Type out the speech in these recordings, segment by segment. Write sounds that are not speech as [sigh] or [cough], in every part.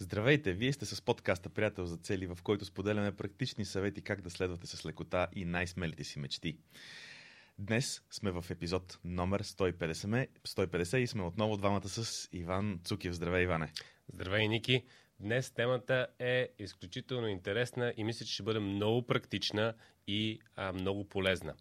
Здравейте! Вие сте с подкаста Приятел за цели, в който споделяме практични съвети как да следвате с лекота и най-смелите си мечти. Днес сме в епизод номер 150, 150 и сме отново двамата с Иван Цукев. Здравей, Иване! Здравей, Ники! Днес темата е изключително интересна и мисля, че ще бъде много практична и а, много полезна.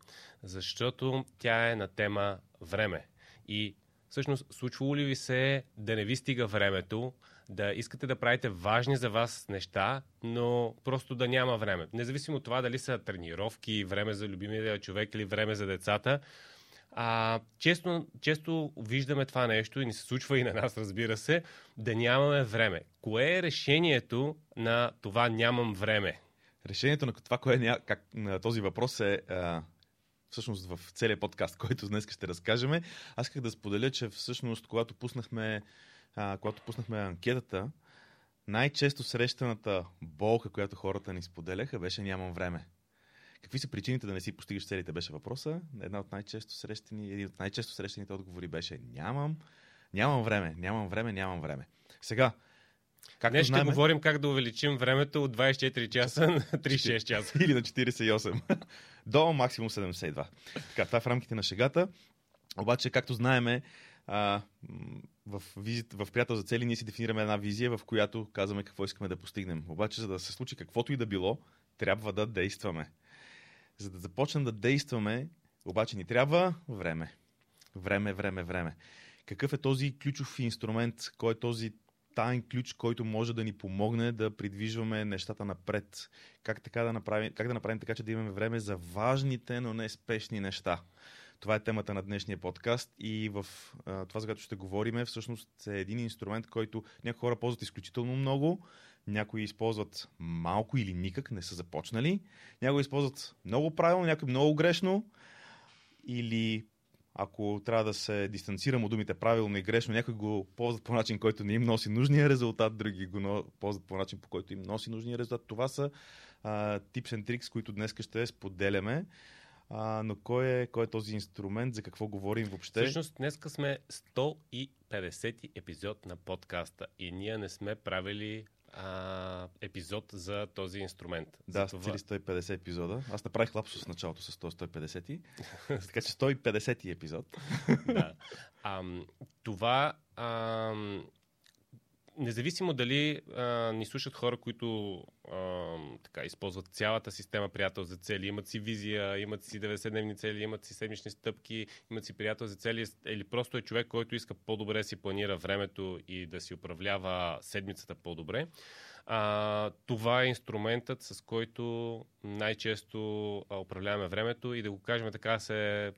Защото тя е на тема време. И всъщност случвало ли ви се да не ви стига времето, да искате да правите важни за вас неща, но просто да няма време. Независимо от това дали са тренировки, време за любимия човек или време за децата, а, често, често виждаме това нещо и ни се случва и на нас, разбира се, да нямаме време. Кое е решението на това нямам време? Решението на това, кое е, как, на този въпрос е а, всъщност в целият подкаст, който днес ще разкажем. Аз исках да споделя, че всъщност, когато пуснахме а, когато пуснахме анкетата, най-често срещаната болка, която хората ни споделяха, беше нямам време. Какви са причините да не си постигаш целите, беше въпроса. Една от най-често срещани, един от най-често срещаните отговори беше нямам, нямам време, нямам време, нямам време. Сега, Както Днес ще знаем... говорим как да увеличим времето от 24 часа на [laughs] 36 часа. [laughs] Или на 48. [laughs] До максимум 72. Така, това е в рамките на шегата. Обаче, както знаеме, а, в, визит, в приятел за цели ние си дефинираме една визия, в която казваме какво искаме да постигнем. Обаче, за да се случи каквото и да било, трябва да действаме. За да започнем да действаме, обаче ни трябва време. Време, време, време. Какъв е този ключов инструмент, кой е този таен ключ, който може да ни помогне да придвижваме нещата напред? Как, така да направим, как да направим така, че да имаме време за важните, но не спешни неща? Това е темата на днешния подкаст и в а, това, за което ще говорим, всъщност е един инструмент, който някои хора ползват изключително много, някои използват малко или никак, не са започнали, някои използват много правилно, някои много грешно или ако трябва да се дистанцирам от думите правилно и грешно, някои го ползват по начин, който не им носи нужния резултат, други го ползват по начин, по който им носи нужния резултат. Това са а, tips and които днес ще споделяме. А, но кой е, кой е този инструмент, за какво говорим въобще? Всъщност, днес сме 150 епизод на подкаста и ние не сме правили а, епизод за този инструмент. Да, за това... цели 150 епизода. Аз направих лапсус в началото с 150. [laughs] така че 150 епизод. да. А, това а, независимо дали а, ни слушат хора, които а, така, използват цялата система приятел за цели, имат си визия, имат си 90-дневни цели, имат си седмични стъпки, имат си приятел за цели, или просто е човек, който иска по-добре си планира времето и да си управлява седмицата по-добре. А, това е инструментът, с който най-често управляваме времето и да го кажем така се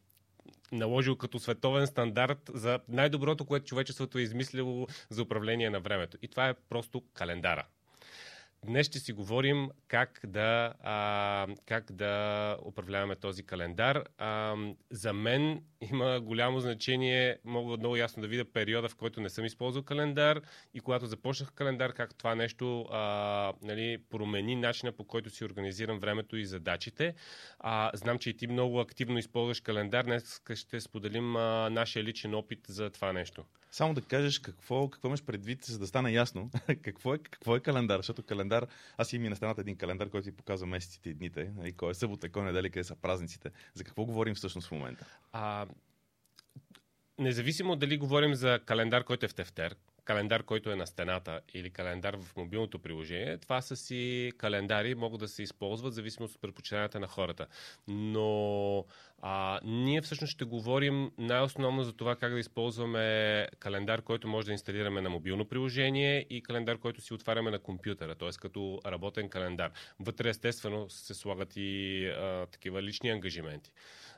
наложил като световен стандарт за най-доброто, което човечеството е измислило за управление на времето. И това е просто календара. Днес ще си говорим как да, а, как да управляваме този календар. А, за мен има голямо значение, мога много ясно да видя периода, в който не съм използвал календар и когато започнах календар, как това нещо а, нали, промени начина по който си организирам времето и задачите. А, знам, че и ти много активно използваш календар. Днес ще споделим а, нашия личен опит за това нещо. Само да кажеш какво, какво имаш предвид, за да стане ясно. [laughs] какво, е, какво е календар? Защото календар, аз имам и на стената един календар, който ти показва месеците и дните. И кой е събота, кой е неделя, къде са празниците. За какво говорим всъщност в момента? А, независимо дали говорим за календар, който е в тефтер, календар, който е на стената или календар в мобилното приложение, това са си календари, могат да се използват в зависимост от предпочитанията на хората. Но а, ние всъщност ще говорим най-основно за това как да използваме календар, който може да инсталираме на мобилно приложение и календар, който си отваряме на компютъра, т.е. като работен календар. Вътре естествено се слагат и а, такива лични ангажименти.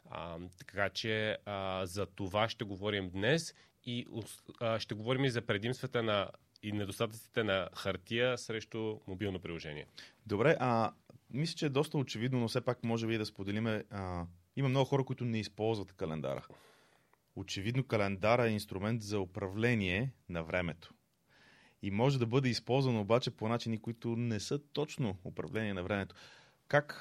А, така че а, за това ще говорим днес и а, ще говорим и за предимствата на и недостатъците на хартия срещу мобилно приложение. Добре, а мисля, че е доста очевидно, но все пак може би да споделиме. Има много хора, които не използват календара. Очевидно календара е инструмент за управление на времето. И може да бъде използван обаче по начини, които не са точно управление на времето. Как,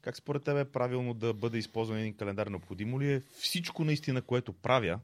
как според тебе е правилно да бъде използван един календар? Необходимо ли е всичко наистина, което правя,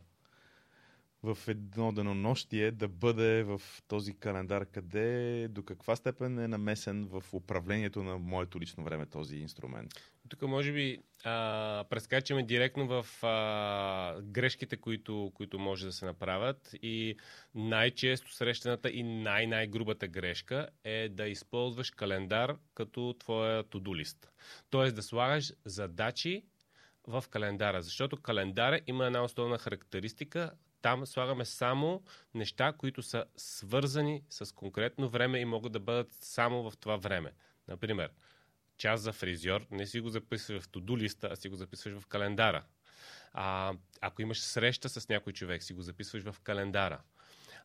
в едно денонощие да бъде в този календар, къде, до каква степен е намесен в управлението на моето лично време този инструмент? Тук може би а, прескачаме директно в а, грешките, които, които може да се направят и най-често срещаната и най-най-грубата грешка е да използваш календар като твоя to-do лист. Тоест да слагаш задачи в календара, защото календара има една основна характеристика. Там слагаме само неща, които са свързани с конкретно време и могат да бъдат само в това време. Например, час за фризьор, не си го записваш в туду листа, а си го записваш в календара. А, ако имаш среща с някой човек, си го записваш в календара.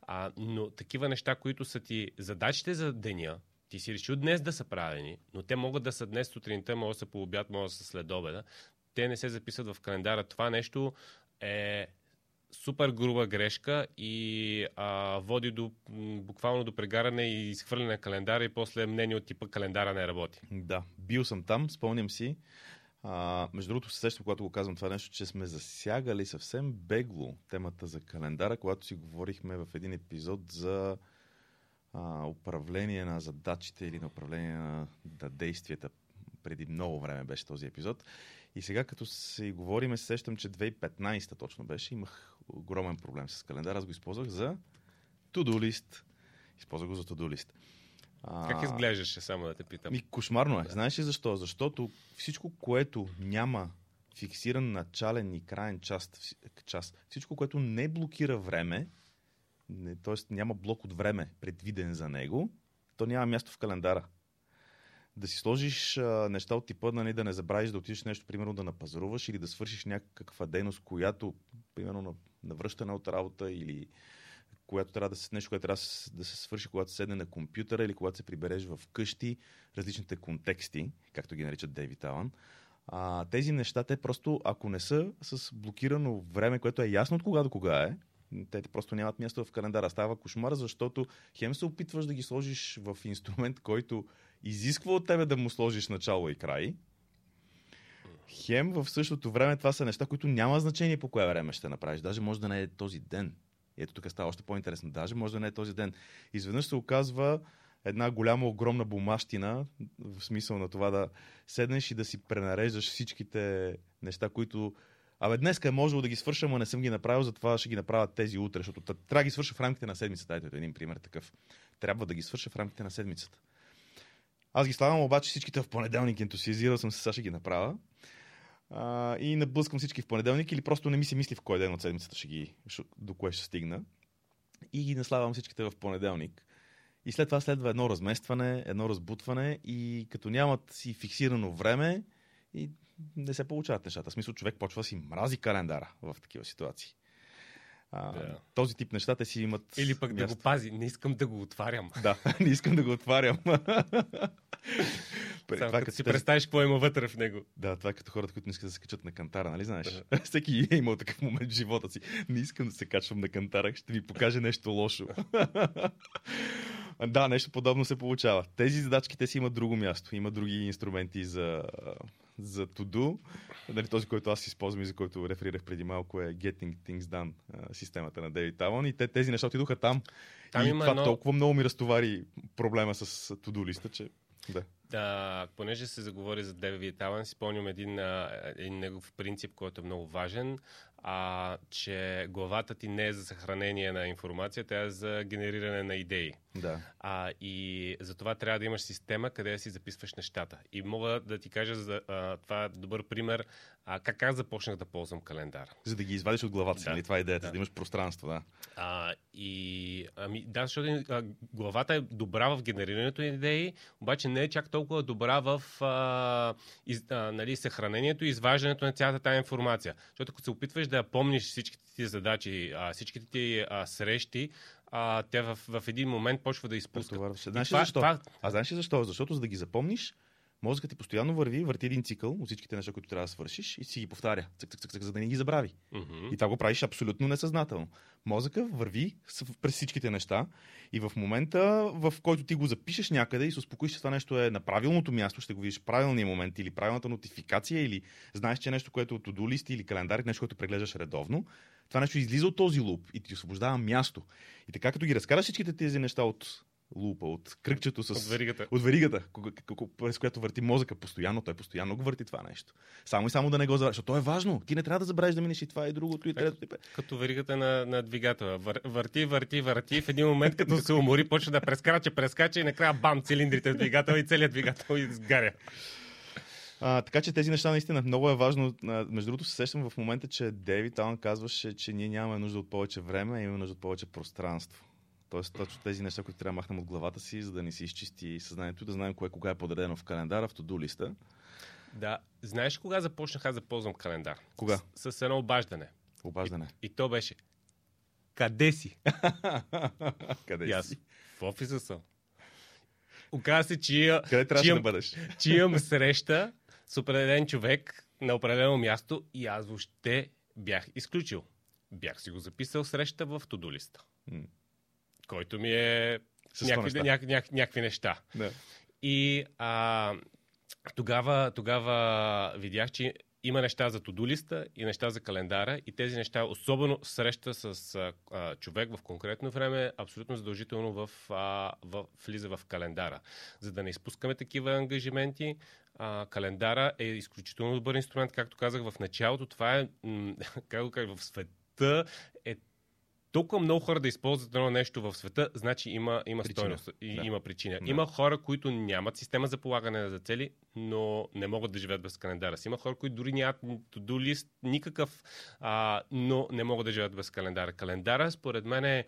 А, но такива неща, които са ти задачите за деня, ти си решил днес да са правени, но те могат да са днес сутринта, може да са по обяд, може да са след обеда. Те не се записват в календара. Това нещо е супер груба грешка и а, води до, буквално до прегаране и изхвърляне на календара и после мнение от типа календара не работи. Да, бил съм там, спомням си. А, между другото, се сещам, когато го казвам това нещо, че сме засягали съвсем бегло темата за календара, когато си говорихме в един епизод за а, управление на задачите или на управление на, на действията. Преди много време беше този епизод. И сега, като се говориме, се сещам, че 2015 точно беше. Имах огромен проблем с календар. Аз го използвах за to-do list. Използвах го за to-do. А, как изглеждаше, само да те питам? Ми, кошмарно е. Да. Знаеш ли защо? Защото всичко, което няма фиксиран начален и крайен час, час всичко, което не блокира време, т.е. няма блок от време предвиден за него, то няма място в календара да си сложиш а, неща от типа, нали, да не забравиш да отидеш нещо, примерно да напазаруваш или да свършиш някаква дейност, която, примерно, на, връщане от работа или която трябва да се, нещо, което трябва да се свърши, когато седне на компютъра или когато се прибереш в къщи, различните контексти, както ги наричат Дейвид Алан. А, тези неща, те просто, ако не са с блокирано време, което е ясно от кога до кога е, те просто нямат място в календара. Става кошмар, защото хем се опитваш да ги сложиш в инструмент, който изисква от тебе да му сложиш начало и край. Хем в същото време това са неща, които няма значение по кое време ще направиш. Даже може да не е този ден. Ето тук става още по-интересно. Даже може да не е този ден. Изведнъж се оказва една голяма, огромна бумащина, в смисъл на това да седнеш и да си пренареждаш всичките неща, които Абе, днес е можело да ги свърша, но не съм ги направил, затова ще ги направя тези утре, защото трябва да ги свърша в рамките на седмицата. Ето един пример такъв. Трябва да ги свърша в рамките на седмицата. Аз ги слагам обаче всичките в понеделник, ентусиазирал съм се, сега ще ги направя. А, и наблъскам всички в понеделник или просто не ми се мисли в кой ден от седмицата ще ги, до кое ще стигна. И ги наславам всичките в понеделник. И след това следва едно разместване, едно разбутване и като нямат си фиксирано време и не се получават нещата. В смисъл човек почва да си мрази календара в такива ситуации. А, да. Този тип неща те си имат. Или пък място. да го пази. Не искам да го отварям. Да, [laughs] не искам да го отварям. [laughs] Само това, като си тези... представиш какво има вътре в него. Да, това е като хората, които не искат да се качат на кантара, нали знаеш? Да. [laughs] Всеки е имал такъв момент в живота си. Не искам да се качвам на кантара, ще ми покаже нещо лошо. да, нещо подобно се получава. Тези задачки те си имат друго място. Има други инструменти за, за to-do. Нали, този, който аз използвам и за който реферирах преди малко е Getting Things Done, системата на David Allen. И те, тези неща отидоха там. там и има това едно... толкова много ми разтовари проблема с to-do листа, че да. Да, понеже се заговори за David Allen, си спомням един, един негов принцип, който е много важен а, че главата ти не е за съхранение на информация, тя е за генериране на идеи. Да. А, и за това трябва да имаш система, къде си записваш нещата. И мога да ти кажа, за, а, това е добър пример, а, как аз започнах да ползвам календар. За да ги извадиш от главата си, да. нали? Това е идеята, да. да имаш пространство, да. А, и, ами, да, защото а, главата е добра в генерирането на идеи, обаче не е чак толкова добра в а, из, а, нали, съхранението и изваждането на цялата тази информация. Защото ако се опитваш да помниш всичките ти задачи, а, всичките ти а, срещи, а, тя в, в един момент почва да изпуска. Знаеш това, защо? Това... А знаеш ли защо? Защото за да ги запомниш, Мозъкът ти постоянно върви, върти един цикъл от всичките неща, които трябва да свършиш и си ги повтаря, цък, цък, цък, цък, за да не ги забрави. Мгм. И това го правиш абсолютно несъзнателно. Мозъка върви през всичките неща и в момента, в който ти го запишеш някъде и се успокоиш, че това нещо е на правилното място, ще го видиш в правилния момент или правилната нотификация, или знаеш, че е нещо, което е от листи или календар, нещо, което преглеждаш редовно, това нещо излиза от този луп и ти освобождава място. И така, като ги разкараш всичките тези неща от лупа, от кръгчето с... От веригата. От веригата, през която върти мозъка постоянно, той постоянно го върти това нещо. Само и само да не го забравяш, защото то е важно. Ти не трябва да забравиш да минеш и това и другото и пе- Като веригата на, на двигателя. Вър, върти, върти, върти. В един момент, като се умори, почва да прескача, прескача и накрая бам, цилиндрите в двигателя и целият двигател изгаря. А, така че тези неща наистина много е важно. Между другото се сещам в момента, че Дейвид Алън казваше, че ние нямаме нужда от повече време, а имаме нужда от повече пространство. Тоест точно тези неща, които трябва да махнем от главата си, за да ни се изчисти съзнанието, да знаем кое кога е подредено в календара, в листа. Да. Знаеш кога започнах аз да ползвам календар? Кога? С, с едно обаждане. Обаждане. И то беше Къде си? [laughs] Къде И аз си? в офиса съм. Оказва се, че, я- Къде че да имам, бъдеш? че имам среща с определен човек на определено място и аз въобще бях изключил. Бях си го записал среща в Тодолиста, М. който ми е С някакви, неща. няк, няк, някакви неща. Да. И а, тогава, тогава видях, че има неща за тодулиста и неща за календара и тези неща, особено среща с а, човек в конкретно време, абсолютно задължително в, а, в, влиза в календара. За да не изпускаме такива ангажименти, а, календара е изключително добър инструмент, както казах в началото. Това е, [laughs] как го кажа, в света е толкова много хора да използват едно нещо в света, значи има, има Причина. стойност и Да. има причина. Да. Има хора, които нямат система за полагане за цели, но не могат да живеят без календара си. Има хора, които дори нямат to-do лист никакъв, а, но не могат да живеят без календара. Календара, според мен, е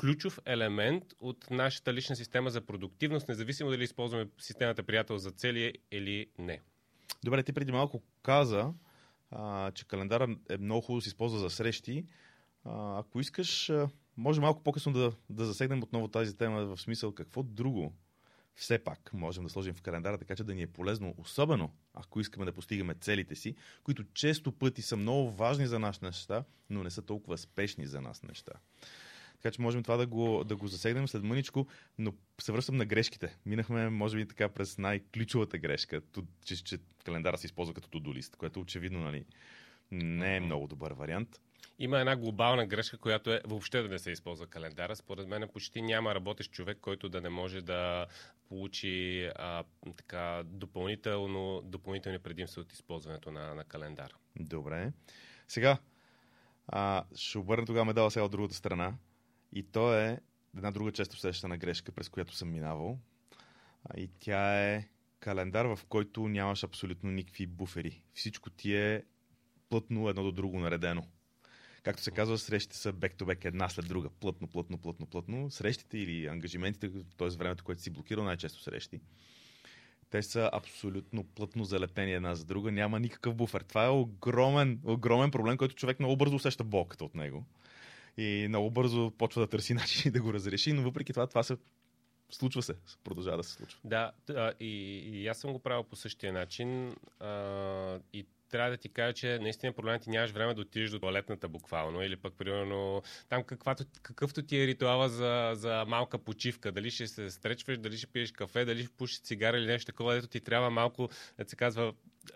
ключов елемент от нашата лична система за продуктивност, независимо дали използваме системата приятел за цели или не. Добре, ти преди малко каза, а, че календара е много хубаво да се използва за срещи. А, ако искаш, може малко по-късно да, да засегнем отново тази тема в смисъл какво друго все пак можем да сложим в календара, така че да ни е полезно, особено ако искаме да постигаме целите си, които често пъти са много важни за нас неща, но не са толкова спешни за нас неща. Така че можем това да го, да го засегнем след мъничко, но се връщам на грешките. Минахме, може би, така през най-ключовата грешка, че, че календара се използва като to-do лист, което очевидно нали, не е много добър вариант. Има една глобална грешка, която е въобще да не се използва календара. Според мен почти няма работещ човек, който да не може да получи а, така, допълнително, допълнителни предимства от използването на, на календара. Добре. Сега, а, ще обърна тогава медала сега от другата страна. И то е една друга често срещана грешка, през която съм минавал. А, и тя е календар, в който нямаш абсолютно никакви буфери. Всичко ти е плътно едно до друго наредено. Както се казва, срещите са back-to-back една след друга. Плътно, плътно, плътно, плътно. Срещите или ангажиментите, т.е. времето, което си блокирал, най-често срещи. Те са абсолютно плътно залепени една за друга. Няма никакъв буфер. Това е огромен, огромен проблем, който човек много бързо усеща болката от него. И много бързо почва да търси [laughs] начини да го разреши, но въпреки това, това се случва се. Продължава да се случва. Да, и, и аз съм го правил по същия начин. А, и трябва да ти кажа, че наистина проблемът ти нямаш време да отидеш до туалетната буквално или пък примерно там каквато, какъвто ти е ритуала за, за малка почивка. Дали ще се стречваш, дали ще пиеш кафе, дали ще пушиш цигара или нещо такова, дето ти трябва малко, да се казва,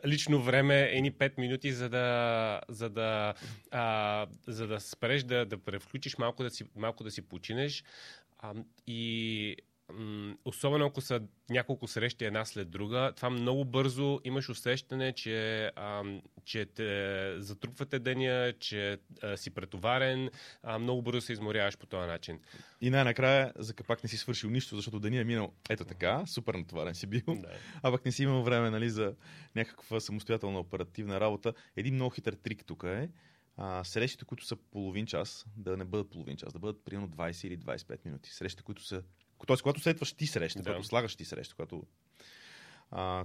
лично време, едни 5 минути, за да, за да, а, за да спреш, да, да превключиш малко да си, малко да си починеш. А, и особено ако са няколко срещи една след друга, това много бързо имаш усещане, че, ам, че те затрупвате деня, че а, си претоварен, а, много бързо се изморяваш по този начин. И най-накрая, за пак не си свършил нищо, защото деня е минал ето така, супер натоварен си бил, Да. а пък не си имал време нали, за някаква самостоятелна оперативна работа. Един много хитър трик тук е, а, срещите, които са половин час, да не бъдат половин час, да бъдат примерно 20 или 25 минути. Срещите, които са... Тоест, когато следваш ти среща, Да. когато слагаш ти среща, когато а,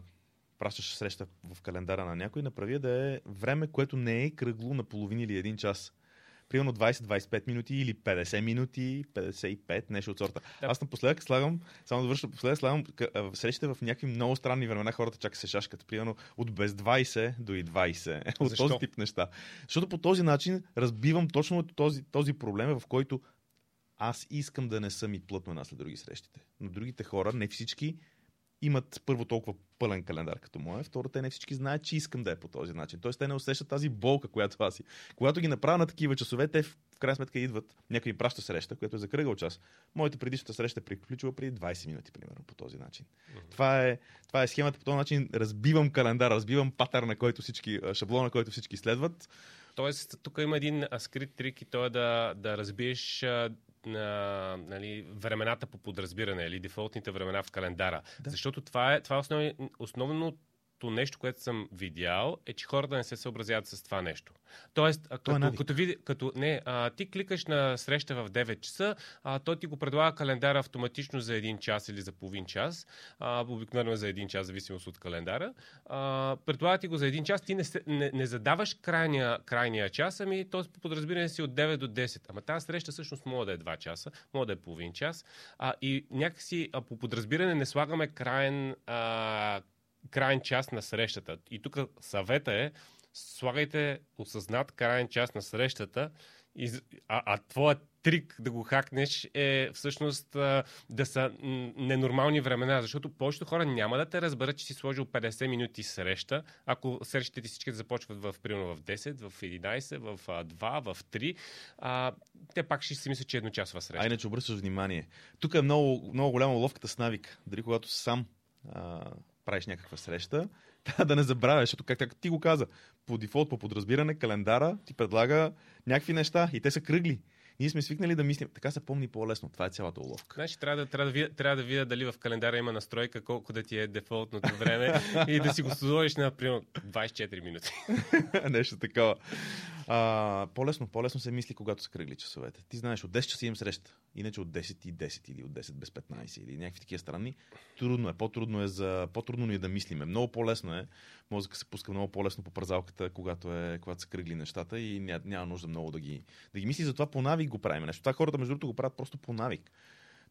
пращаш среща в календара на някой, направи да е време, което не е кръгло на половин или един час. примерно 20-25 минути или 50 минути, 55, нещо от сорта. Да. Аз напоследък слагам, само да върша, напоследък слагам срещите в някакви много странни времена, хората чака се шашкат. Примерно от без 20 до и 20. От Защо? този тип неща. Защото по този начин разбивам точно този, този проблем, в който аз искам да не съм и плътно една след други срещите. Но другите хора, не всички, имат първо толкова пълен календар като моя, второ, те не всички знаят, че искам да е по този начин. Тоест, те не усещат тази болка, която аз си. Когато ги направя на такива часове, те в крайна сметка идват, някой праща среща, която е за кръгъл час. Моята предишната среща приключва преди 20 минути, примерно, по този начин. Това е, това е схемата, по този начин разбивам календар, разбивам патър, на който всички, шаблона, на който всички следват. Тоест, тук има един скрит трик и то е да, да разбиеш а, на, нали, времената по подразбиране или дефолтните времена в календара. Да. Защото това е, това е основни, основното нещо, което съм видял, е, че хората не се съобразяват с това нещо. Тоест, а, То е като, като, види, като не, а, ти кликаш на среща в 9 часа, а, той ти го предлага календара автоматично за един час или за половин час, а, обикновено е за един час, зависимост от календара. А, предлага ти го за един час, ти не, се, не, не задаваш крайния, крайния час, ами т.е. по подразбиране си от 9 до 10. Ама тази среща всъщност може да е 2 часа, може да е половин час. А, и някакси а, по подразбиране не слагаме крайен, а, крайен час на срещата. И тук съвета е, слагайте осъзнат крайен час на срещата, а, а твоят трик да го хакнеш е всъщност да са ненормални времена, защото повечето хора няма да те разберат, че си сложил 50 минути среща, ако срещите ти всички започват в примерно в 10, в 11, в а, 2, в 3, а, те пак ще си мислят, че е едночасова среща. А иначе обръщаш внимание. Тук е много, много голяма ловката с навик. Дори когато сам а, правиш някаква среща, [laughs] трябва да не забравяш, защото как, как ти го каза, по дефолт, по подразбиране, календара ти предлага някакви неща и те са кръгли. Ние сме свикнали да мислим, така се помни по-лесно. Това е цялата уловка. Значи трябва да, трябва, да видя, трябва да видя дали в календара има настройка колко да ти е дефолтното време [laughs] и да си го сложиш на примерно 24 минути. [laughs] Нещо такова. А, по-лесно, по-лесно се мисли, когато са кръгли часовете. Ти знаеш, от 10 часа имам среща. Иначе от 10 и 10 или от 10 без 15 или някакви такива странни. Трудно е, по-трудно е за... По-трудно ни е да мислиме. Много по-лесно е. Мозъка се пуска много по-лесно по празалката, когато, е, когато са кръгли нещата и ня, няма нужда много да ги, да ги мисли. Затова по навик го правим нещо. Това хората, между другото, го правят просто по навик.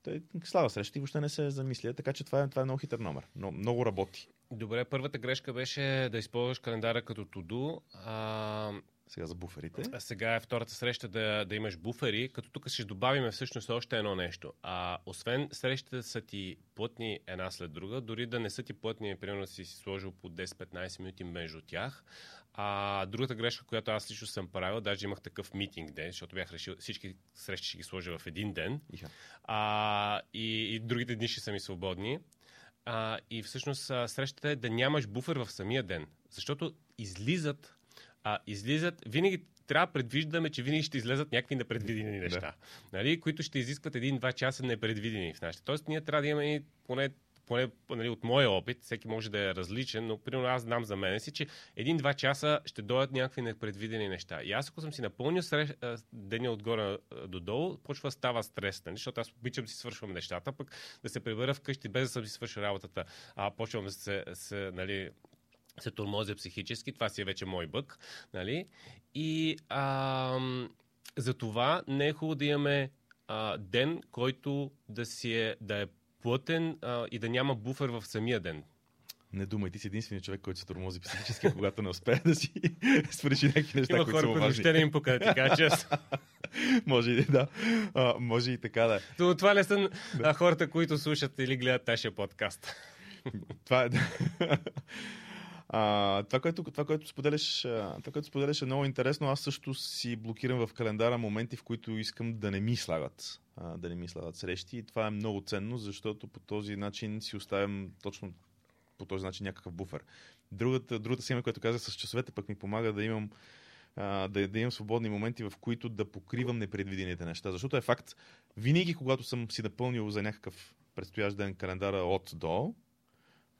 Той слава среща и въобще не се замисля. Така че това е, това е много хитър номер. Но, много работи. Добре, първата грешка беше да използваш календара като туду. А, Сега за буферите. а сега е втората среща да, да имаш буфери, като тук ще добавим всъщност още едно нещо. А, освен срещите са ти плътни една след друга, дори да не са ти плътни, примерно си си сложил по 10-15 минути между тях, а другата грешка, която аз лично съм правил, даже имах такъв митинг ден, защото бях решил всички срещи ще ги сложа в един ден, а, и, и другите дни ще са ми свободни. А, и всъщност срещата е да нямаш буфер в самия ден. Защото излизат, а, излизат, винаги трябва да предвиждаме, че винаги ще излезат някакви непредвидени неща, нали, които ще изискват един-два часа непредвидени в нашите. Тоест, ние трябва да имаме поне поне нали, от моя опит, всеки може да е различен, но примерно аз знам за мен си, че един-два часа ще дойдат някакви непредвидени неща. И аз ако съм си напълнил срещ, а, деня отгоре а, до долу, почва да става стрес, нали? защото аз обичам да си свършвам нещата, пък да се прибера вкъщи без да съм си свършил работата, а почвам да се, се нали, се тормозя психически, това си е вече мой бък, нали? И ам, за това не е хубаво да имаме а, ден, който да, си е, да е плътен а, и да няма буфер в самия ден. Не думай, ти си единственият човек, който се тормози психически, [laughs] когато не успее да си [laughs] свърши някакви неща, Има които хора, са които въобще не им пука, кажа честно. [laughs] може и да. А, може и така да. е. Но това не са а, хората, които слушат или гледат нашия подкаст. Това е. А, това, което, това, което споделяш, това, което споделяш е много интересно. Аз също си блокирам в календара моменти, в които искам да не ми слагат, да не ми слагат срещи. И това е много ценно, защото по този начин си оставям точно по този начин някакъв буфер. Другата, другата схема, която казах с часовете, пък ми помага да имам да, да имам свободни моменти, в които да покривам непредвидените неща. Защото е факт, винаги когато съм си напълнил за някакъв предстоящ ден календара от до,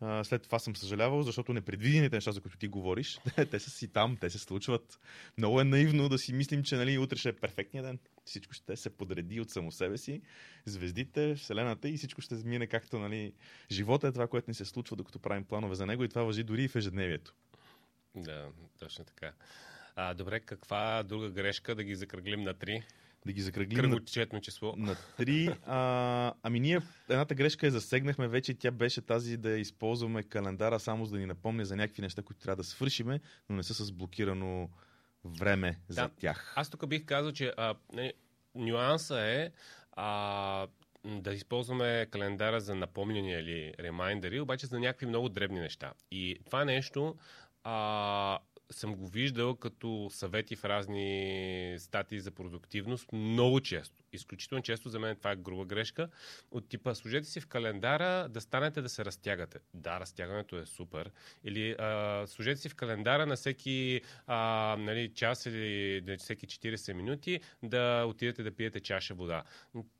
след това съм съжалявал, защото непредвидените неща, за които ти говориш, [laughs] те са си там, те се случват. Много е наивно да си мислим, че нали, утре ще е перфектният ден. Всичко ще се подреди от само себе си. Звездите, Вселената и всичко ще мине както нали, живота е това, което ни се случва, докато правим планове за него и това въжи дори и в ежедневието. Да, точно така. А, добре, каква друга грешка да ги закръглим на 3? Да ги закръглим Кръгочетно число. на 3. А, ами ние едната грешка я засегнахме вече. Тя беше тази да използваме календара само за да ни напомня за някакви неща, които трябва да свършиме, но не са с блокирано време за Да. тях. Аз тук бих казал, че а, не, нюанса е а, да използваме календара за напомняния или ремайндери, обаче за някакви много дребни неща. И това нещо а, съм го виждал като съвети в разни статии за продуктивност много често. Изключително често за мен това е груба грешка. От типа, служете си в календара да станете да се разтягате. Да, разтягането е супер. Или а, служете си в календара на всеки а, нали, час или на всеки 40 минути да отидете да пиете чаша вода.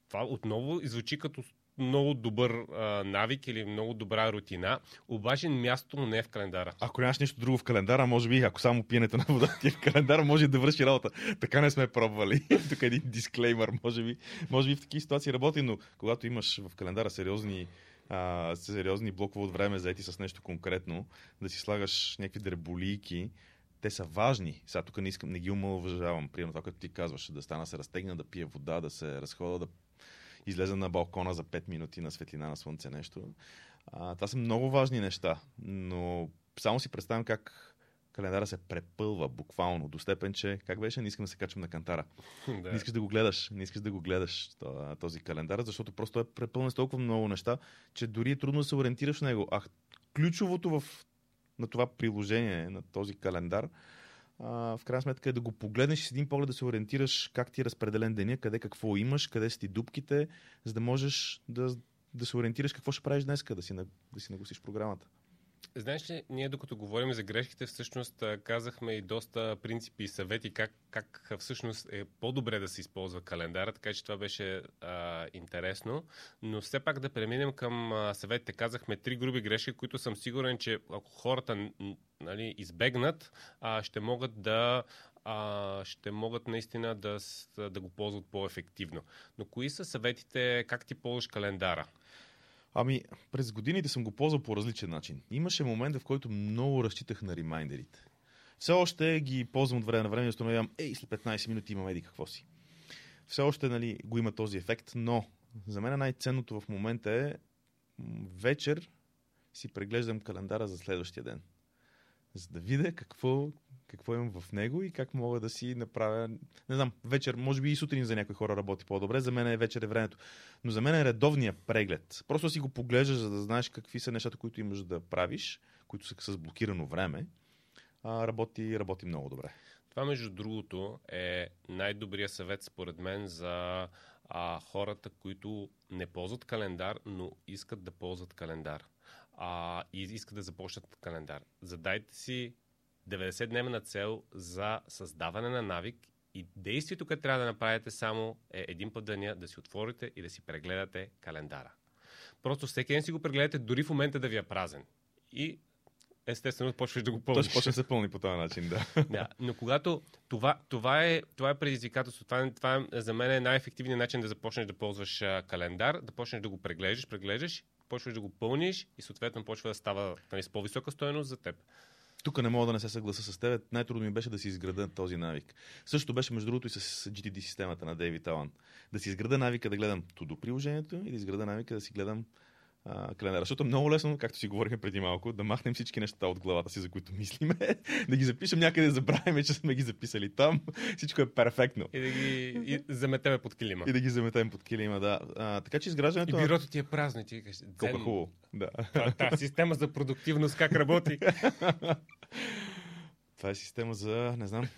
Това отново звучи като много добър а, навик или много добра рутина, обаче мястото му не е в календара. Ако нямаш нищо друго в календара, може би, ако само пиенето на вода ти е в календара, може да върши работа. Така не сме пробвали. [laughs] Тук е един дисклеймър, може би. Може би в такива ситуации работи, но когато имаш в календара сериозни а, сериозни блокове от време, заети с нещо конкретно, да си слагаш някакви дреболийки, те са важни. Сега тук не, искам, не ги омалуважавам. Примерно това, като ти казваш, да стана се разтегна, да пия вода, да се разхода, да излеза на балкона за 5 минути на светлина на слънце нещо. А, това са много важни неща, но само си представям как календара се препълва буквално до степен, че как беше, не искам да се качвам на кантара. [laughs] Не искаш да го гледаш, не искаш да го гледаш то- този календар, защото просто е препълнен с толкова много неща, че дори е трудно да се ориентираш в него. А ключовото в, на това приложение, на този календар, а, в крайна сметка е да го погледнеш и с един поглед да се ориентираш как ти е разпределен деня, къде какво имаш, къде са ти дупките, за да можеш да, да се ориентираш какво ще правиш днес, да си, да си нагусиш програмата. Знаеш ли, ние докато говорим за грешките, всъщност казахме и доста принципи и съвети как, как всъщност е по-добре да се използва календара, така че това беше а, интересно. Но все пак да преминем към а, съветите. Казахме три груби грешки, които съм сигурен, че ако хората нали, избегнат, а, ще могат да а, ще могат наистина да, да го ползват по-ефективно. Но кои са съветите, как ти ползваш календара? Ами, през годините съм го ползвал по различен начин. Имаше момент, в който много разчитах на ремайндерите. Все още ги ползвам от време на време и установявам, ей, след 15 минути имам еди какво си. Все още нали, го има този ефект, но за мен най-ценното в момента е вечер си преглеждам календара за следващия ден. За да видя какво, какво имам в него и как мога да си направя. Не знам, вечер, може би и сутрин за някои хора работи по-добре, за мен е вечер е времето. Но за мен е редовния преглед. Просто си го поглеждаш, за да знаеш какви са нещата, които имаш да правиш, които са с блокирано време. А, работи, работи много добре. Това, между другото, е най-добрият съвет, според мен, за а, хората, които не ползват календар, но искат да ползват календар. А, и искат да започнат календар. Задайте си 90-дневна цел за създаване на навик и действието, което трябва да направите само е един път деня да си отворите и да си прегледате календара. Просто всеки ден си го прегледате, дори в момента да ви е празен. И естествено почваш да го пълниш. ще почне да се пълни по този начин, да. [laughs] Да, но когато това, това, е, това е предизвикателство, това, това е, за мен е най-ефективният начин да започнеш да ползваш календар, да почнеш да го преглеждаш, преглеждаш, почваш да го пълниш и съответно почва да става нали, с по-висока стоеност за теб. Тук не мога да не се съгласа с теб. Най-трудно ми беше да си изграда този навик. Също беше, между другото, и с GTD системата на Дейвид Алан. Да си изграда навика да гледам тудо приложението и да изграда навика да си гледам а, календара. Защото е много лесно, както си говорихме преди малко, да махнем всички неща от главата си, за които мислиме, [laughs] да ги запишем някъде, да забравяме, че сме ги записали там. Всичко е перфектно. И да ги и заметеме под килима. И да ги заметем под килима, да. А, така че И изграждането на... бюрото ти е празно и ти викаш, Колко е «Дзен, хубаво. Да. това- Тази система за продуктивност как работи? [laughs] Това е система за, не знам,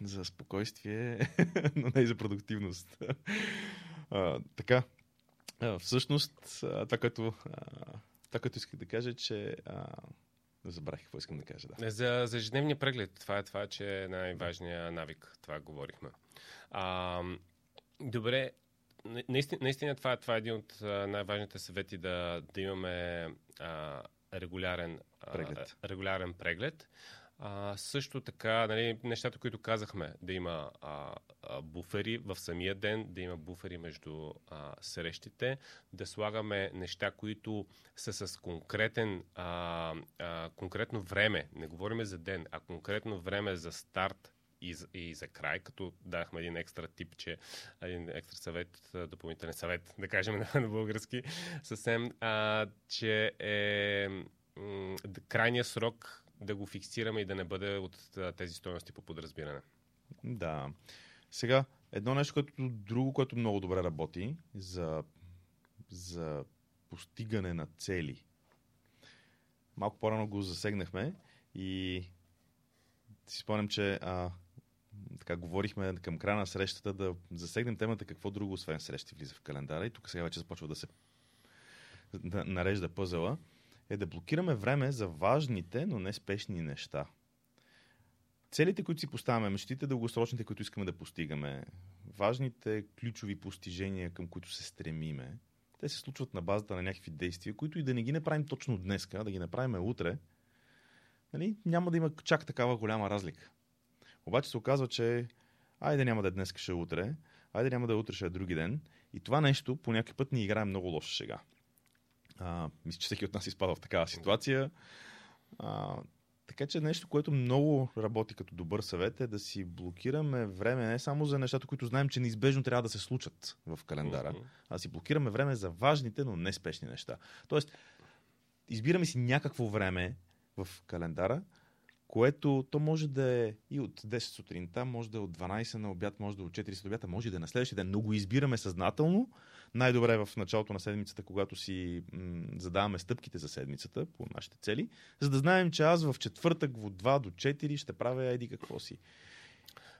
за спокойствие, [laughs] но не и за продуктивност. А, така, всъщност, това, което, това, което исках да кажа, е, че... А, забравих какво искам да кажа. Да. За, за ежедневния преглед. Това е това, че е най-важният навик. Това говорихме. А, добре, на- наистина, наистина това, е- това е един от най-важните съвети да, да имаме а, регулярен, а, Преглед. регулярен преглед. А, също така, нали, нещата, които казахме, да има а, а, буфери в самия ден, да има буфери между а, срещите, да слагаме неща, които са с конкретен, а, а, конкретно време. Не говорим за ден, а конкретно време за старт и, за- и за край, като дахме един екстра тип, че един екстра съвет, допълнителен съвет, да кажем на, [laughs] на български, съвсем, а, че е м, крайният срок да го фиксираме и да не бъде от тези стоености по подразбиране. Да. Сега, едно нещо, което друго, което много добре работи за, за постигане на цели. Малко по-рано го засегнахме и си спомням, че а, така говорихме към края на срещата да засегнем темата какво друго, освен срещи, влиза в календара. И тук сега вече започва да се да нарежда пъзела. Е да блокираме време за важните, но не спешни неща. Целите, които си поставяме, мечтите дългосрочните, които искаме да постигаме, важните ключови постижения, към които се стремиме, те се случват на базата на някакви действия, които и да не ги направим точно днес, да ги направим утре, нали, няма да има чак такава голяма разлика. Обаче се оказва, че айде няма да е днес, ще е утре, айде няма да е утре, ще е други ден. И това нещо по някакъв път ни играе много лоша шега. А, мисля, че всеки от нас изпада в такава ситуация. А, така че нещо, което много работи като добър съвет е да си блокираме време не само за нещата, които знаем, че неизбежно трябва да се случат в календара, Мгм. а си блокираме време за важните, но не спешни неща. Тоест, избираме си някакво време в календара, което то може да е и от 10 сутринта, може да е от 12 на обяд, може да е от 4 след обяд, а може да е на следващия ден, но го избираме съзнателно. Най-добре в началото на седмицата, когато си м- задаваме стъпките за седмицата по нашите цели, за да знаем, че аз в четвъртък от 2 до 4 ще правя еди какво си.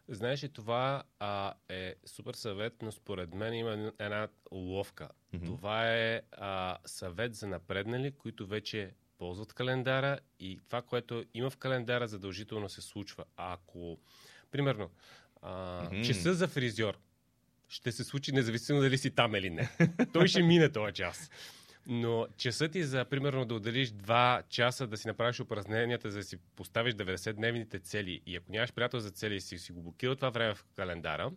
Знаеш ли, това а, е супер съвет, но според мен има една уловка. Мгм. Това е а, съвет за напреднали, които вече ползват календара и това, което има в календара, задължително се случва. А ако, примерно, а, Мгм. часа за фризьор ще се случи независимо дали си там или не. Той ще мине този час. Но часът ти за, примерно, да отделиш 2 часа да си направиш упражненията, за да си поставиш 90-дневните цели и ако нямаш приятел за цели и си, си го блокирал това време в календара,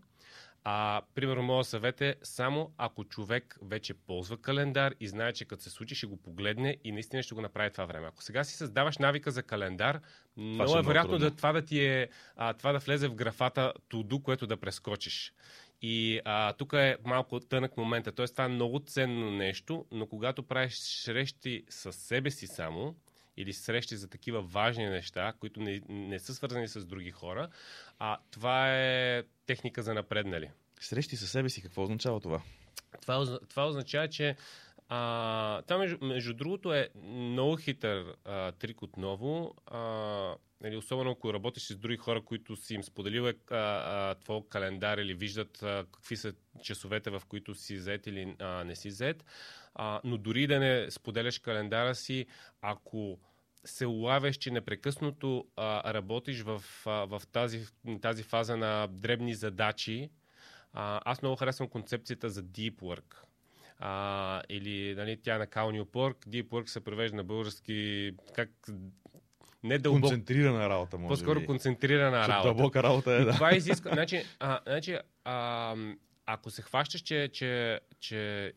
а, примерно, моят съвет е само ако човек вече ползва календар и знае, че като се случи, ще го погледне и наистина ще го направи това време. Ако сега си създаваш навика за календар, много е е вероятно да, това да ти е, а, това да влезе в графата туду, което да прескочиш. И а, тук е малко тънък момента. Тоест, това е много ценно нещо, но когато правиш срещи с себе си само, или срещи за такива важни неща, които не, не са свързани с други хора, а това е техника за напреднали. Срещи със себе си, какво означава това? Това, това означава, че а, това, между, между другото, е много хитър а, трик отново. А, нали, особено ако работиш с други хора, които си им споделил е, а, твой календар или виждат а, какви са часовете, в които си зает или а, не си зает. А, но дори да не споделяш календара си, ако се улавяш, че непрекъснато а, работиш в, а, в тази, тази фаза на дребни задачи, а, аз много харесвам концепцията за deep work. А, или нали, тя на Кал Нюпорк. Deep work се превежда на български как не дълбоко, Концентрирана работа, може по-скоро би. концентрирана Защото работа. Дълбока работа е, И да. това [laughs] изисква. Значи, а, значи а, ако се хващаш, че, че, че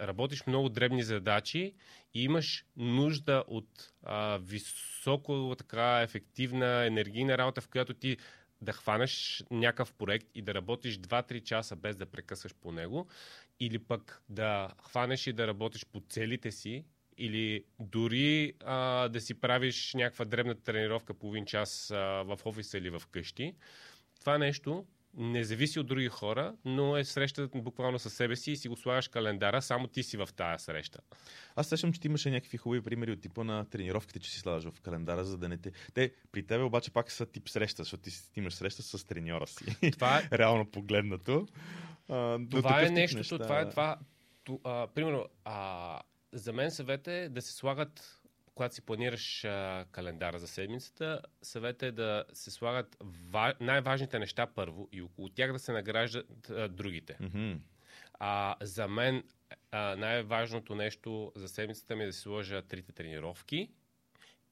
работиш много дребни задачи и имаш нужда от а, високо така ефективна енергийна работа, в която ти да хванеш някакъв проект и да работиш 2-3 часа без да прекъсваш по него, или пък да хванеш и да работиш по целите си, или дори а, да си правиш някаква дребна тренировка половин час а, в офиса или в къщи. Това нещо не зависи от други хора, но е среща буквално със себе си и си го слагаш календара, само ти си в тая среща. Аз сещам, че ти имаше някакви хубави примери от типа на тренировките, че си слагаш в календара, за да не те... Те при тебе обаче пак са тип среща, защото ти, ти имаш среща с треньора си. Това е, [laughs] Реално погледнато. А, но това е нещото, неща, това е това. Ту, а, примерно, а, за мен съвет е да се слагат, когато си планираш а, календара за седмицата, съвет е да се слагат ва, най-важните неща първо и около тях да се награждат а, другите. Мгм. А, за мен а, най-важното нещо за седмицата ми е да си сложа трите тренировки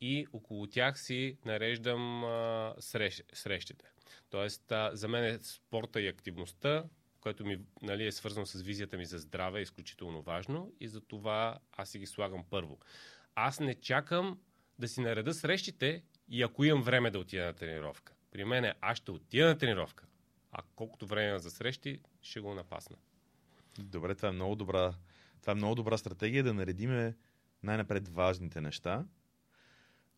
и около тях си нареждам а, срещ, срещите. Тоест, а, за мен е спорта и активността, което ми нали, е свързано с визията ми за здраве, е изключително важно и за това аз си ги слагам първо. Аз не чакам да си нареда срещите и ако имам време да отида на тренировка. при мен аз ще отида на тренировка, а колкото време за срещи, ще го напасна. Добре, това е много добра, това е много добра стратегия да наредиме най-напред важните неща.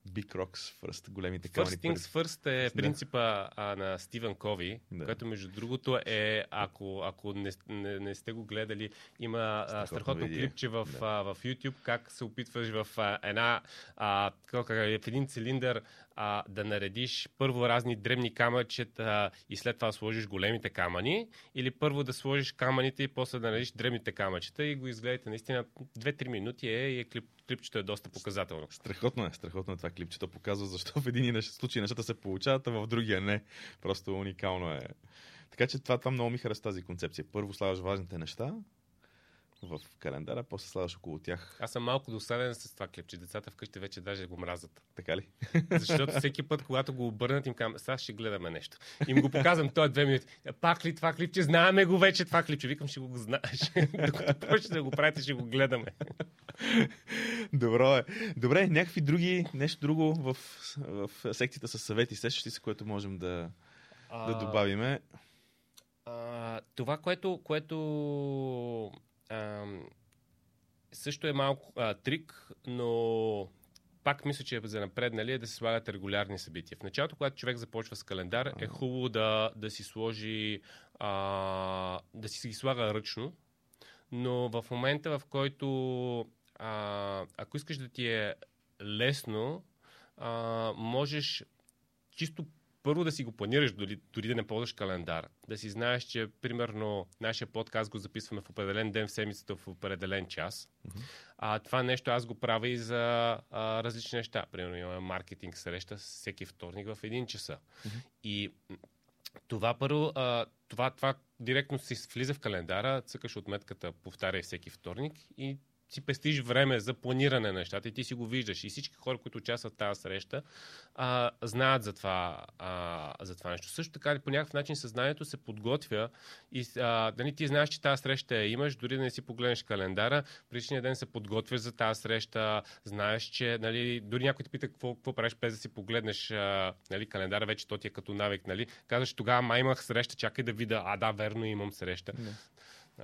Big Rocks First, големите камъни. First things first е принципа а, на Стивен Кови, да. който между другото е, ако, ако не, не, не сте го гледали, има страхотно, страхотно клипче в, да. а, в YouTube, как се опитваш в а, една, а, как, в един цилиндър а, да наредиш първо разни дребни камъчета и след това сложиш големите камъни, или първо да сложиш камъните и после да наредиш дребните камъчета и го изгледате наистина 2-3 минути е и е клип, клипчето е доста показателно. Страхотно е, страхотно е това клипчето. Показва защо в един случай нещата се получават, а в другия не. Просто уникално е. Така че това, това много ми харесва тази концепция. Първо слагаш важните неща, в календара, после слагаш около тях. Аз съм малко досаден с това клипче. Децата вкъщи вече даже го мразят. Така ли? [laughs] Защото всеки път, когато го обърнат, им казвам, сега ще гледаме нещо. Им го показвам този две минути. Пак ли това клипче? Знаеме го вече това клипче. Викам, ще го знаеш. [laughs] Докато почне да го правите, ще го гледаме. [laughs] Добро е. Добре, някакви други, нещо друго в, в секцията с съвети, сещащи се, което можем да, а... да добавиме. А, това, което, което също е малко а, трик, но пак мисля, че е за напред, нали, е да се слагат регулярни събития. В началото, когато човек започва с календар, е хубаво да, да си сложи, а, да си ги слага ръчно, но в момента, в който а, ако искаш да ти е лесно, а, можеш чисто първо да си го планираш, дори, дори да не ползваш календар. Да си знаеш, че примерно нашия подкаст го записваме в определен ден в седмицата в определен час. Mm-hmm. А, това нещо аз го правя и за а, различни неща. Примерно имаме маркетинг среща всеки вторник в един часа. Mm-hmm. И това първо, а, това, това директно си влиза в календара, цъкаш отметката, повтаряй всеки вторник и си пестиш време за планиране на нещата и ти си го виждаш. И всички хора, които участват в тази среща, а, знаят за това, а, за това нещо. Също така, по някакъв начин съзнанието се подготвя и а, дали ти знаеш, че тази среща я имаш, дори да не си погледнеш календара, предишния ден се подготвяш за тази среща, знаеш, че нали, дори някой те пита какво, какво правиш без да си погледнеш а, нали, календара, вече то ти е като навик. Нали? Казваш, тогава май имах среща, чакай да видя, а да, верно имам среща. Не.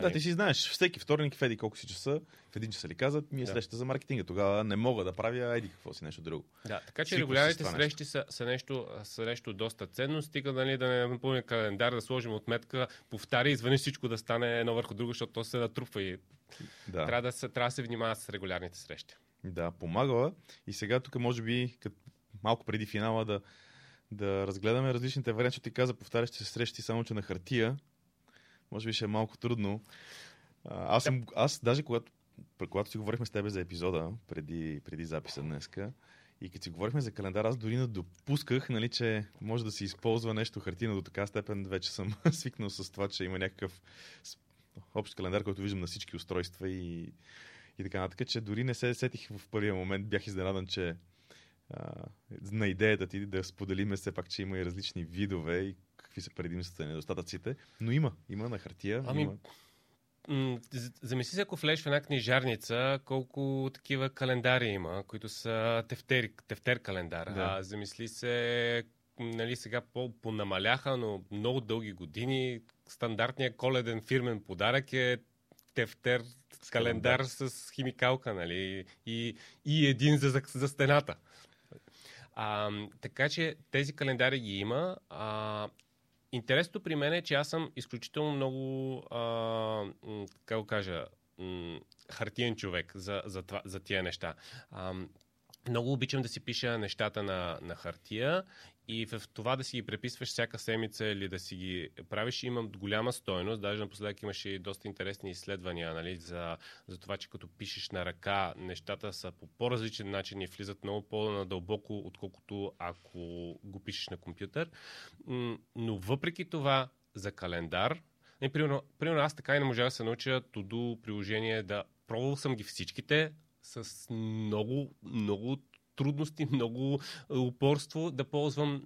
Да, ти си знаеш, всеки вторник в еди колко си часа, в един час ли казват, ми е да. среща за маркетинга. Тогава не мога да правя еди какво си нещо друго. Да, така че регулярните срещи са, са, нещо, са нещо доста ценно. Стига нали, да не напълня календар, да сложим отметка, повтаря и извън всичко да стане едно върху друго, защото то се натрупва и да. трябва, да се, трябва да се внимава с регулярните срещи. Да, помагала. И сега тук може би като малко преди финала да, да разгледаме различните варианти, ти каза повтарящи се срещи само че на хартия може би ще е малко трудно. Аз, съм, аз даже когато, когато си говорихме с тебе за епизода, преди, преди записа днеска, и като си говорихме за календар, аз дори не допусках, нали, че може да се използва нещо хартина до така степен. Вече съм [laughs] свикнал с това, че има някакъв общ календар, който виждам на всички устройства и, и така нататък, че дори не се сетих в първия момент. Бях изненадан, че а, на идеята ти да споделиме все пак, че има и различни видове и какви са предимствата и недостатъците, но има. Има на хартия. Ами, има... Замисли се, ако влезеш в една книжарница, колко такива календари има, които са тефтер, тефтер календар. Да. А, замисли се, нали, сега по, понамаляха, но много дълги години стандартният коледен фирмен подарък е тефтер с календар с химикалка, нали, и, и един за, за, за стената. А, така че тези календари ги има. А, Интересното при мен е, че аз съм изключително много, как го кажа, хартиен човек за, за, това, за тия неща. А, много обичам да си пиша нещата на, на хартия и в това да си ги преписваш всяка седмица или да си ги правиш имам голяма стойност. Даже напоследък имаше и доста интересни изследвания нали, за, за това, че като пишеш на ръка, нещата са по по-различен начин и влизат много по-надълбоко, отколкото ако го пишеш на компютър. Но въпреки това, за календар, не, примерно, примерно аз така и не можа да се науча туду приложение да пробвал съм ги всичките, с много, много трудности, [laughs] много упорство да ползвам.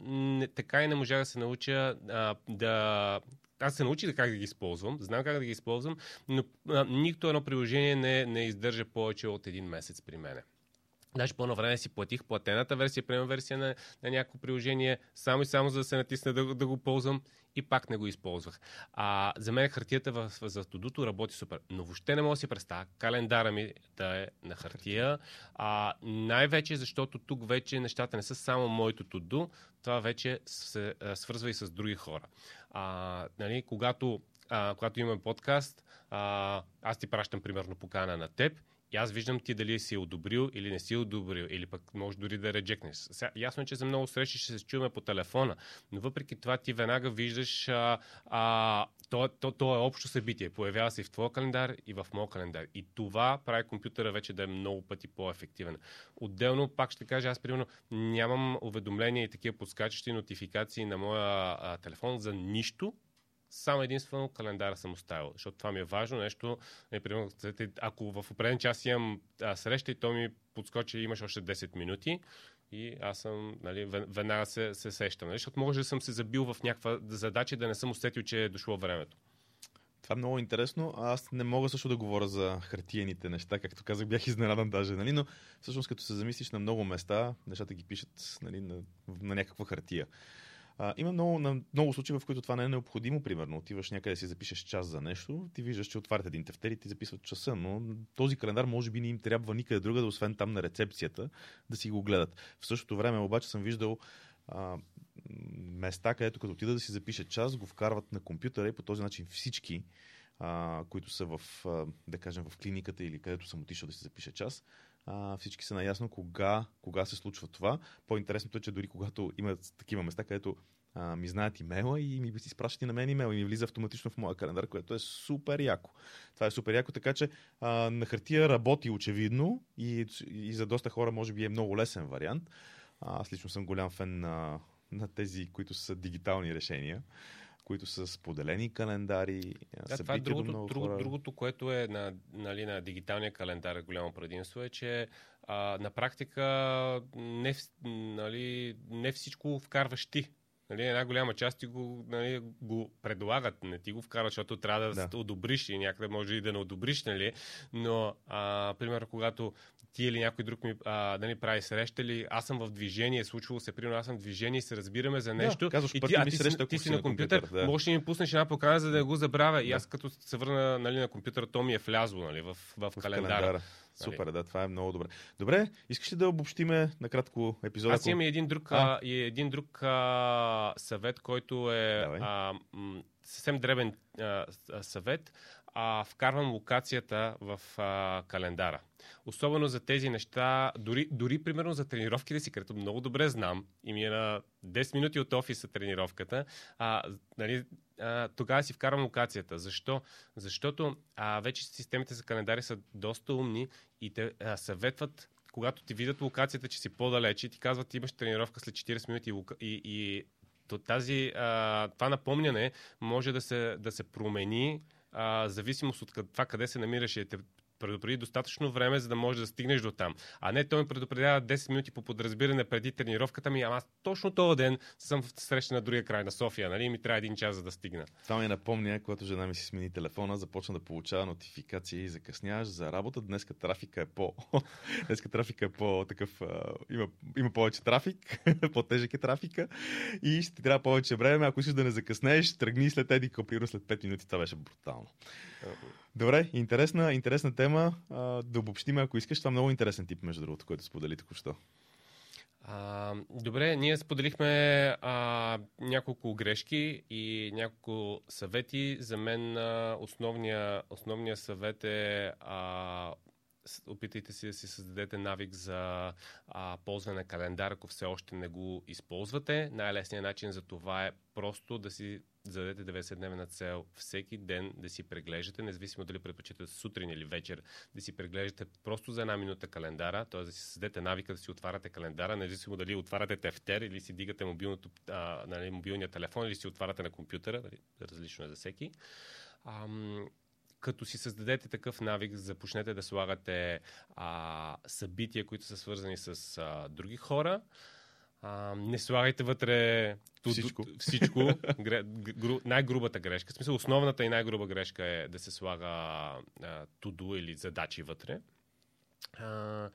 Така и не можа да се науча а, да аз се научих как да ги използвам, знам как да ги използвам, но а, нито едно приложение не, не издържа повече от един месец при мене. Даже по време си платих платената версия, премиум версия на, на някакво приложение, само и само за да се натисне да, да го ползвам и пак не го използвах. А, за мен хартията в, за студото работи супер, но въобще не мога да си представя календара ми да е на хартия. А, най-вече защото тук вече нещата не са само моето туду, това вече се а, свързва и с други хора. А, нали, когато, а, когато имаме подкаст, а, аз ти пращам примерно покана на теб и аз виждам ти дали си одобрил или не си одобрил, или пък може дори да реджекнеш. Сега, ясно е, че за много срещи ще се чуваме по телефона, но въпреки това ти веднага виждаш, а, а, то, то, то е общо събитие. Появява се и в твоя календар, и в моя календар. И това прави компютъра вече да е много пъти по-ефективен. Отделно, пак ще кажа, аз примерно нямам уведомления и такива подскачащи нотификации на моя а, телефон за нищо, само единствено календара съм оставил, защото това ми е важно нещо. Например, ако в определен час имам среща и то ми подскочи, имаш още 10 минути, и аз съм, нали, веднага се, се сещам. Нали, защото може да съм се забил в някаква задача да не съм усетил, че е дошло времето. Това е много интересно. Аз не мога също да говоря за хартиените неща, както казах, бях изненадан даже, нали? но всъщност като се замислиш на много места, нещата ги пишат нали, на, на някаква хартия. Има много, много случаи, в които това не е необходимо. Примерно, отиваш някъде да си запишеш час за нещо, ти виждаш, че отварят един тефтер и ти записват часа, но този календар може би не им трябва никъде друга, да освен там на рецепцията, да си го гледат. В същото време обаче съм виждал а, места, където като отида да си запише час, го вкарват на компютъра и по този начин всички, а, които са в, а, да кажем, в клиниката или където съм отишъл да си запише час, а, всички са наясно кога, кога се случва това. По-интересното е, че дори когато има такива места, където а, ми знаят имейла и ми изпращат и на мен имейл и ми влиза автоматично в моя календар, което е супер яко. Това е супер яко, така че а, на хартия работи очевидно и, и за доста хора може би е много лесен вариант. А, аз лично съм голям фен на, на тези, които са дигитални решения които са споделени календари. Да, това е другото, друго, другото, което е на, нали, на дигиталния календар голямо предимство е, че а, на практика не, нали, не всичко вкарваш ти. Нали, една голяма част ти го, нали, го предлагат, не ти го вкарват, защото трябва да, да. одобриш и някъде може и да не одобриш, нали? но а, примерно когато ти или някой друг ми а, нали, прави среща или аз съм в движение, случвало се, примерно аз съм в движение и се разбираме за нещо. Да, казваш, и ти, а, ти, среща, ти си на компютър, компютър да. можеш да ми пуснеш една покана, за да го забравя. Да. И аз като се върна нали, на компютъра, то ми е влязло нали, в, в, в календара. календара. Супер, да, това е много добре. Добре, искаш ли да обобщиме накратко епизода? Аз имам и един друг, а? и един друг а, съвет, който е а, м- съвсем дребен а, съвет. А, вкарвам локацията в а, календара. Особено за тези неща, дори, дори примерно за тренировките си, където много добре знам и ми е на 10 минути от офиса тренировката, а, нали, а, тогава си вкарвам локацията. Защо? Защото а, вече системите за календари са доста умни и те а, съветват когато ти видят локацията, че си по-далече, ти казват, имаш тренировка след 40 минути и, и, и тази, а, това напомняне може да се, да се промени а, зависимост от това къде се намираш и те предупреди достатъчно време, за да можеш да стигнеш до там. А не той ми предупредява 10 минути по подразбиране преди тренировката ми, ама аз точно този ден съм в среща на другия край на София, нали? ми трябва един час за да стигна. Това ми напомня, когато жена ми си смени телефона, започна да получава нотификации и закъсняваш за работа. Днеска трафика е по... [laughs] Днеска трафика е по-такъв... Има, има повече трафик, [laughs] по-тежък е трафика и ще ти трябва повече време. Ако искаш да не закъснееш, тръгни след еди, след 5 минути. Това беше брутално. Добре, интересна, интересна тема. А, да обобщим, ако искаш. Това е много интересен тип, между другото, който сподели току-що. А, добре, ние споделихме а, няколко грешки и няколко съвети. За мен а, основния, основния съвет е а, опитайте си да си създадете навик за а, ползване на календар, ако все още не го използвате. Най-лесният начин за това е просто да си зададете 90-дневна цел всеки ден да си преглеждате, независимо дали предпочитате сутрин или вечер, да си преглеждате просто за една минута календара, т.е. да си създадете навика да си отваряте календара, независимо дали отваряте тефтер или си дигате мобилното, а, нали, мобилния телефон или си отваряте на компютъра, нали, различно е за всеки. Ам, като си създадете такъв навик, започнете да слагате а, събития, които са свързани с а, други хора. А, не слагайте вътре всичко. всичко [laughs] гре, гру, най-грубата грешка. В смисъл, основната и най-груба грешка е да се слага туду или задачи вътре. А,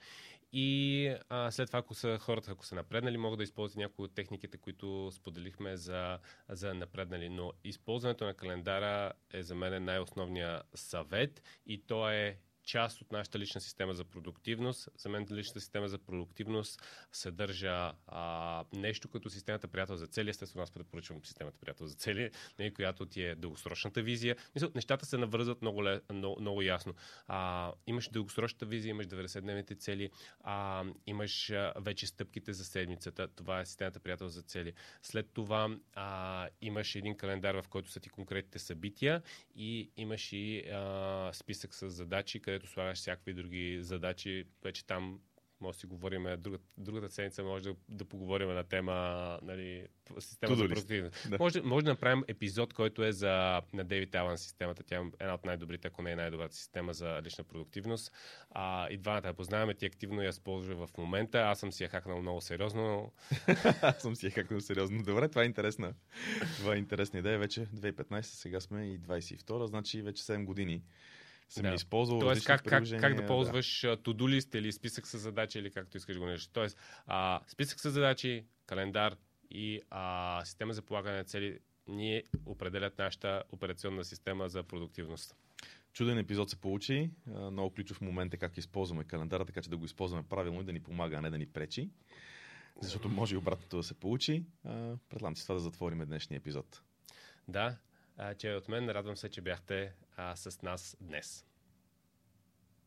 И а, след това, ако са хората, ако са напреднали, могат да използват някои от техниките, които споделихме за, за напреднали. Но използването на календара е за мен най-основният съвет и то е част от нашата лична система за продуктивност. За мен личната система за продуктивност съдържа а, нещо като системата приятел за цели. Естествено, аз предпоръчвам системата приятел за цели, не, нали, която ти е дългосрочната визия. Мисля, нещата се навързват много, много, много ясно. А, имаш дългосрочната визия, имаш 90-дневните цели, а, имаш а, вече стъпките за седмицата. Това е системата приятел за цели. След това а, имаш един календар, в който са ти конкретните събития и имаш и а, списък с задачи, където слагаш всякакви други задачи. Вече там може да си говорим, другата, другата седмица може да, да поговорим на тема нали, система за продуктивност. Да. Може, може да направим епизод, който е за на Дейвид Алан системата. Тя е една от най-добрите, ако не е най-добрата система за лична продуктивност. А, и двамата я познаваме, ти активно я използва в момента. Аз съм си я хакнал много сериозно. [laughs] Аз съм си я хакнал сериозно. Добре, това е интересна. Това е интересна идея. Вече 2015, сега сме и 22, значи вече 7 години съм да. използвал Тоест, как, как, как да ползваш да. to-do list или списък с задачи или както искаш го нещо. Тоест, а, списък с задачи, календар и а, система за полагане на цели ние определят нашата операционна система за продуктивност. Чуден епизод се получи. Много ключов момент е как използваме календара, така че да го използваме правилно и да ни помага, а не да ни пречи. Защото може и обратното да се получи. Предлагам си това да затворим днешния епизод. Да, че от мен радвам се, че бяхте а, с нас днес.